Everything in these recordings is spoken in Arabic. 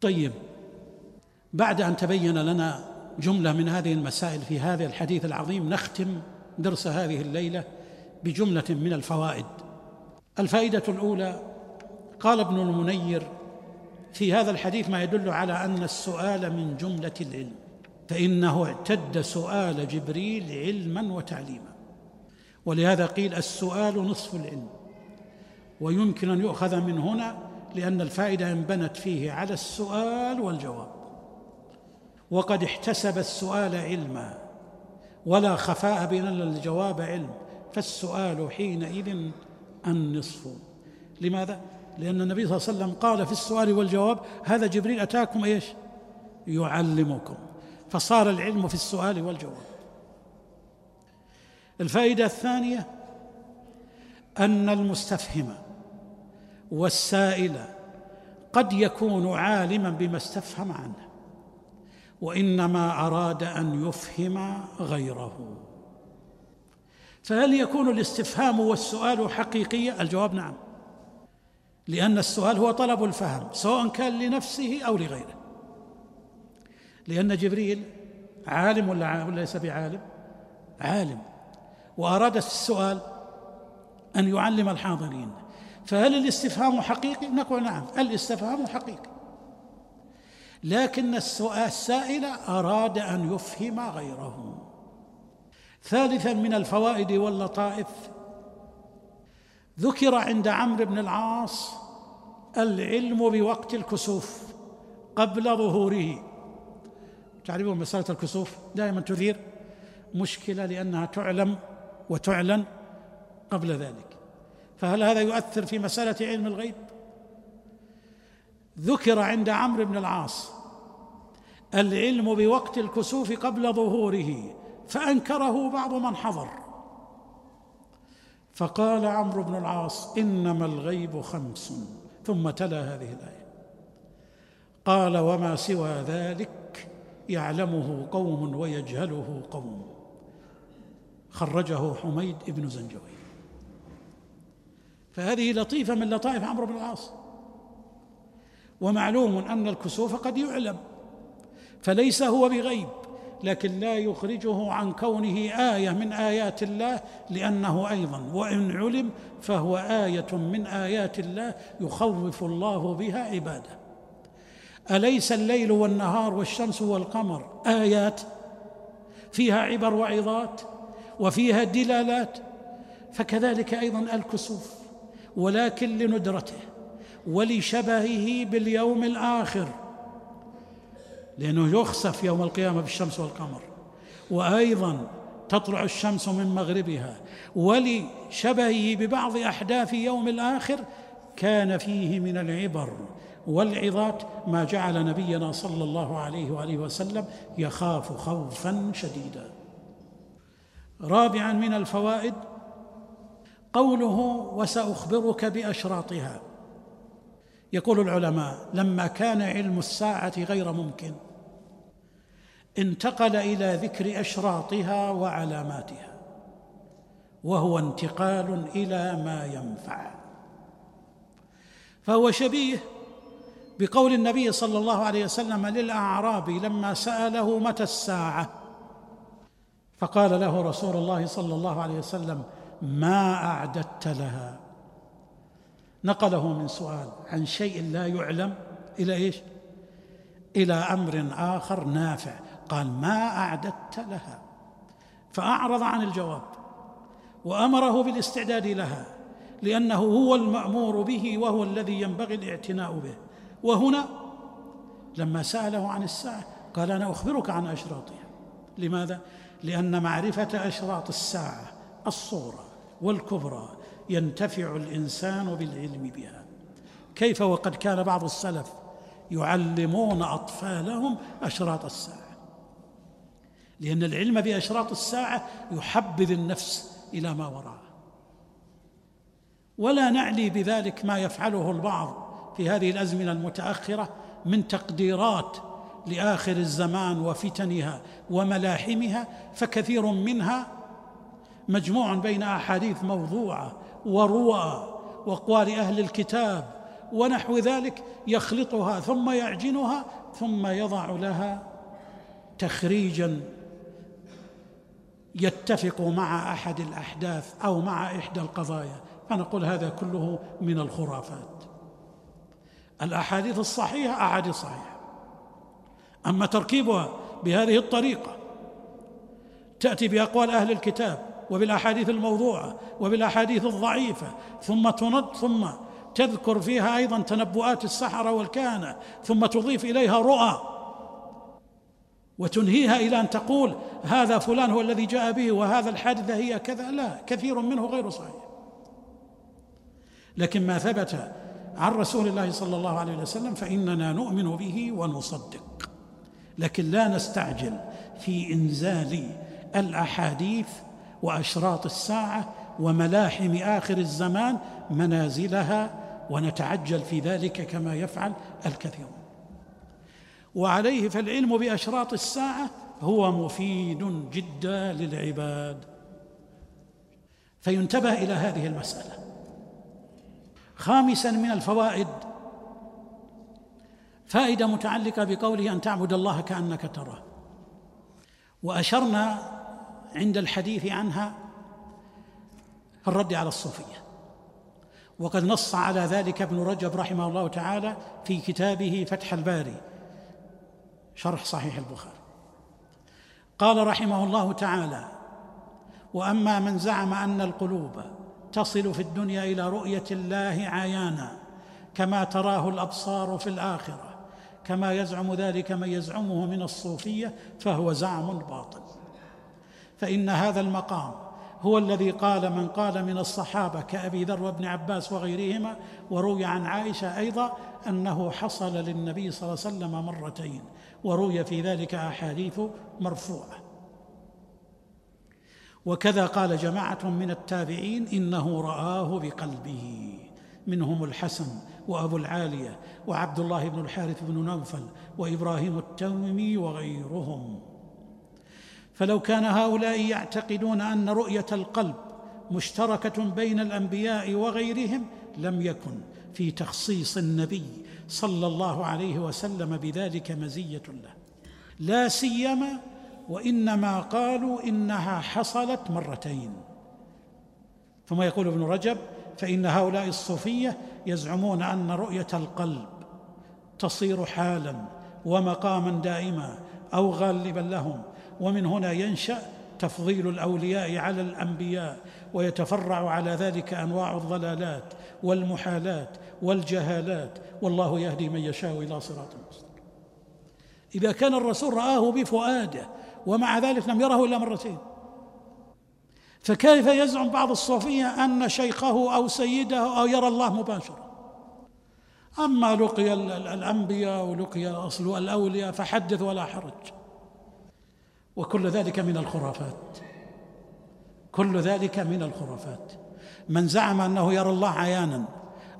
طيب بعد أن تبين لنا جملة من هذه المسائل في هذا الحديث العظيم نختم درس هذه الليلة بجملة من الفوائد. الفائدة الأولى قال ابن المنير في هذا الحديث ما يدل على أن السؤال من جملة العلم فإنه اعتد سؤال جبريل علما وتعليما. ولهذا قيل السؤال نصف العلم ويمكن أن يؤخذ من هنا لأن الفائدة انبنت فيه على السؤال والجواب. وقد احتسب السؤال علما ولا خفاء بين الجواب علم فالسؤال حينئذ النصف. لماذا؟ لأن النبي صلى الله عليه وسلم قال في السؤال والجواب هذا جبريل أتاكم إيش؟ يعلمكم. فصار العلم في السؤال والجواب. الفائدة الثانية أن المستفهم والسائل قد يكون عالما بما استفهم عنه وإنما أراد أن يفهم غيره. فهل يكون الاستفهام والسؤال حقيقيه الجواب نعم لأن السؤال هو طلب الفهم سواء كان لنفسه أو لغيره. لأن جبريل عالم ولا ليس بعالم؟ عالم وأراد السؤال أن يعلم الحاضرين. فهل الاستفهام حقيقي؟ نقول نعم الاستفهام حقيقي. لكن السائل أراد أن يفهم غيره. ثالثا من الفوائد واللطائف. ذكر عند عمرو بن العاص العلم بوقت الكسوف قبل ظهوره. تعرفون مسألة الكسوف؟ دائما تثير مشكلة لأنها تعلم وتعلن قبل ذلك. فهل هذا يؤثر في مسألة علم الغيب؟ ذكر عند عمرو بن العاص العلم بوقت الكسوف قبل ظهوره فأنكره بعض من حضر. فقال عمرو بن العاص إنما الغيب خمس. ثم تلا هذه الآية. قال وما سوى ذلك يعلمه قوم ويجهله قوم. خرجه حميد بن زنجوي فهذه لطيفة من لطائف عمرو بن العاص. ومعلوم أن الكسوف قد يعلم فليس هو بغيب لكن لا يخرجه عن كونه آية من آيات الله لأنه أيضا وإن علم فهو آية من آيات الله يخوف الله بها عباده. أليس الليل والنهار والشمس والقمر آيات؟ فيها عبر وعظات وفيها دلالات فكذلك أيضا الكسوف. ولكن لندرته ولشبهه باليوم الآخر لأنه يخسف يوم القيامة بالشمس والقمر وأيضا تطلع الشمس من مغربها ولشبهه ببعض أحداث يوم الآخر كان فيه من العبر والعظات ما جعل نبينا صلى الله عليه وآله وسلم يخاف خوفا شديدا. رابعا من الفوائد قوله وسأخبرك بأشراطها. يقول العلماء لما كان علم الساعة غير ممكن انتقل إلى ذكر أشراطها وعلاماتها وهو انتقال إلى ما ينفع. فهو شبيه بقول النبي صلى الله عليه وسلم للاعرابي لما سأله متى الساعة. فقال له رسول الله صلى الله عليه وسلم ما أعددت لها. نقله من سؤال عن شيء لا يعلم إلى إيش؟ إلى أمر آخر نافع. قال ما أعددت لها. فأعرض عن الجواب وأمره بالاستعداد لها لأنه هو المأمور به وهو الذي ينبغي الاعتناء به. وهنا لما سأله عن الساعة قال أنا أخبرك عن أشراطها. لماذا؟ لأن معرفة أشراط الساعة الصورة. والكبرى ينتفع الإنسان بالعلم بها. كيف وقد كان بعض السلف يعلمون أطفالهم أشراط الساعة؟ لأن العلم بأشراط الساعة يحبذ النفس إلى ما وراءه. ولا نعلي بذلك ما يفعله البعض في هذه الأزمنة المتأخرة من تقديرات لآخر الزمان وفتنها وملاحمها فكثير منها مجموع بين أحاديث موضوعة وروى واقوال أهل الكتاب ونحو ذلك يخلطها ثم يعجنها ثم يضع لها تخريجا يتفق مع أحد الأحداث أو مع إحدى القضايا فنقول هذا كله من الخرافات. الأحاديث الصحيحة احاديث صحيحة. أما تركيبها بهذه الطريقة تأتي بأقوال أهل الكتاب وبالأحاديث الموضوعة وبالأحاديث الضعيفة ثم تند ثم تذكر فيها أيضا تنبؤات السحرة والكهنة ثم تضيف إليها رؤى وتنهيها إلى أن تقول هذا فلان هو الذي جاء به وهذا الحادثة هي كذا. لا كثير منه غير صحيح. لكن ما ثبت عن رسول الله صلى الله عليه وسلم فإننا نؤمن به ونصدق. لكن لا نستعجل في إنزال الأحاديث وأشراط الساعة وملاحم آخر الزمان منازلها ونتعجل في ذلك كما يفعل الكثيرون. وعليه فالعلم بأشراط الساعة هو مفيد جدا للعباد. فينتبه إلى هذه المسألة. خامسا من الفوائد فائدة متعلقة بقوله أن تعبد الله كأنك تراه. وأشرنا عند الحديث عنها في الرد على الصوفية. وقد نص على ذلك ابن رجب رحمه الله تعالى في كتابه فتح الباري شرح صحيح البخاري. قال رحمه الله تعالى وأما من زعم أن القلوب تصل في الدنيا إلى رؤية الله عيانا كما تراه الأبصار في الآخرة كما يزعم ذلك من يزعمه من الصوفية فهو زعم باطل. فإن هذا المقام هو الذي قال من قال من الصحابة كأبي ذر وابن عباس وغيرهما وروي عن عائشة أيضا أنه حصل للنبي صلى الله عليه وسلم مرتين وروي في ذلك أحاديث مرفوعة. وكذا قال جماعة من التابعين إنه رآه بقلبه منهم الحسن وأبو العالية وعبد الله بن الحارث بن نوفل وإبراهيم التومي وغيرهم. فلو كان هؤلاء يعتقدون أن رؤية القلب مشتركة بين الأنبياء وغيرهم لم يكن. في تخصيص النبي صلى الله عليه وسلم بذلك مزية له. لا سيما وإنما قالوا إنها حصلت مرتين. ثم يقول ابن رجب فإن هؤلاء الصوفية يزعمون أن رؤية القلب تصير حالا ومقاما دائما. أو غالبا لهم. ومن هنا ينشأ تفضيل الأولياء على الأنبياء ويتفرع على ذلك أنواع الضلالات والمحالات والجهالات. والله يهدي من يشاء إلى صراط مستقيم. إذا كان الرسول رآه بفؤاده ومع ذلك لم يره إلا مرتين. فكيف يزعم بعض الصوفية أن شيخه أو سيده أو يرى الله مباشره أما لقي الأنبياء ولقي الاصل الأولياء فحدث ولا حرج. وكل ذلك من الخرافات. كل ذلك من الخرافات. من زعم أنه يرى الله عيانا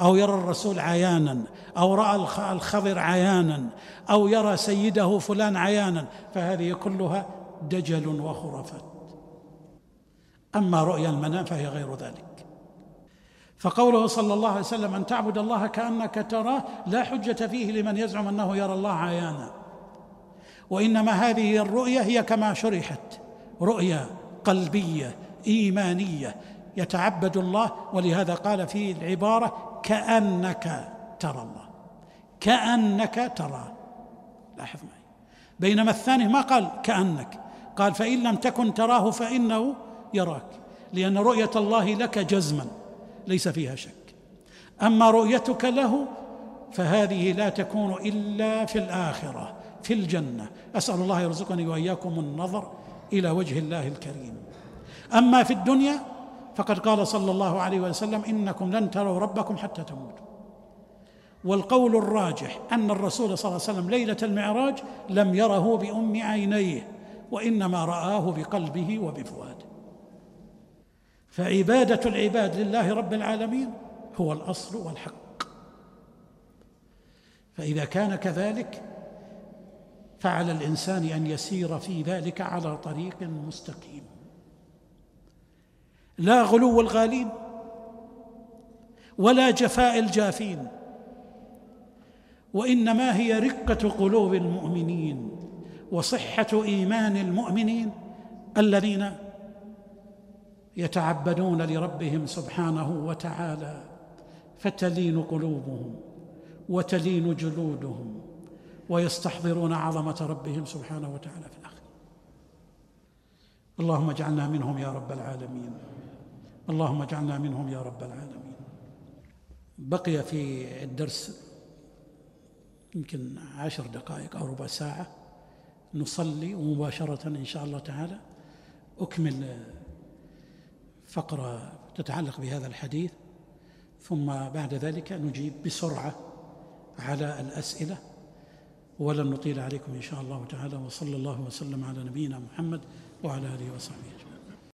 أو يرى الرسول عيانا أو رأى الخضر عيانا أو يرى سيده فلان عيانا فهذه كلها دجل وخرافات. أما رؤيا المنام فهي غير ذلك. فقوله صلى الله عليه وسلم أن تعبد الله كأنك تراه لا حجة فيه لمن يزعم أنه يرى الله عيانا. وإنما هذه الرؤية هي كما شرحت رؤية قلبية إيمانية يتعبد الله ولهذا قال في العبارة كأنك ترى الله. كأنك ترى. لاحظ معي. بينما الثاني ما قال كأنك قال فإن لم تكن تراه فإنه يراك لأن رؤية الله لك جزما. ليس فيها شك. أما رؤيتك له فهذه لا تكون إلا في الآخرة في الجنة. أسأل الله يرزقني وإياكم النظر إلى وجه الله الكريم. أما في الدنيا فقد قال صلى الله عليه وسلم إنكم لن تروا ربكم حتى تموتوا. والقول الراجح أن الرسول صلى الله عليه وسلم ليلة المعراج لم يره بأم عينيه وإنما رآه بقلبه وبفؤاده. فعبادة العباد لله رب العالمين هو الأصل والحق. فإذا كان كذلك فعلى الإنسان أن يسير في ذلك على طريق مستقيم. لا غلو الغالين ولا جفاء الجافين وإنما هي رقة قلوب المؤمنين وصحة إيمان المؤمنين الذين يتعبدون لربهم سبحانه وتعالى فتلين قلوبهم وتلين جلودهم ويستحضرون عظمة ربهم سبحانه وتعالى في الآخرة. اللهم اجعلنا منهم يا رب العالمين. اللهم اجعلنا منهم يا رب العالمين. بقي في الدرس يمكن عشر دقائق أو ربع ساعة. نصلي ومباشره إن شاء الله تعالى. أكمل فقرة تتعلق بهذا الحديث ثم بعد ذلك نجيب بسرعة على الأسئلة ولن نطيل عليكم إن شاء الله تعالى وصلى الله وسلم على نبينا محمد وعلى آله وصحبه أجمعين.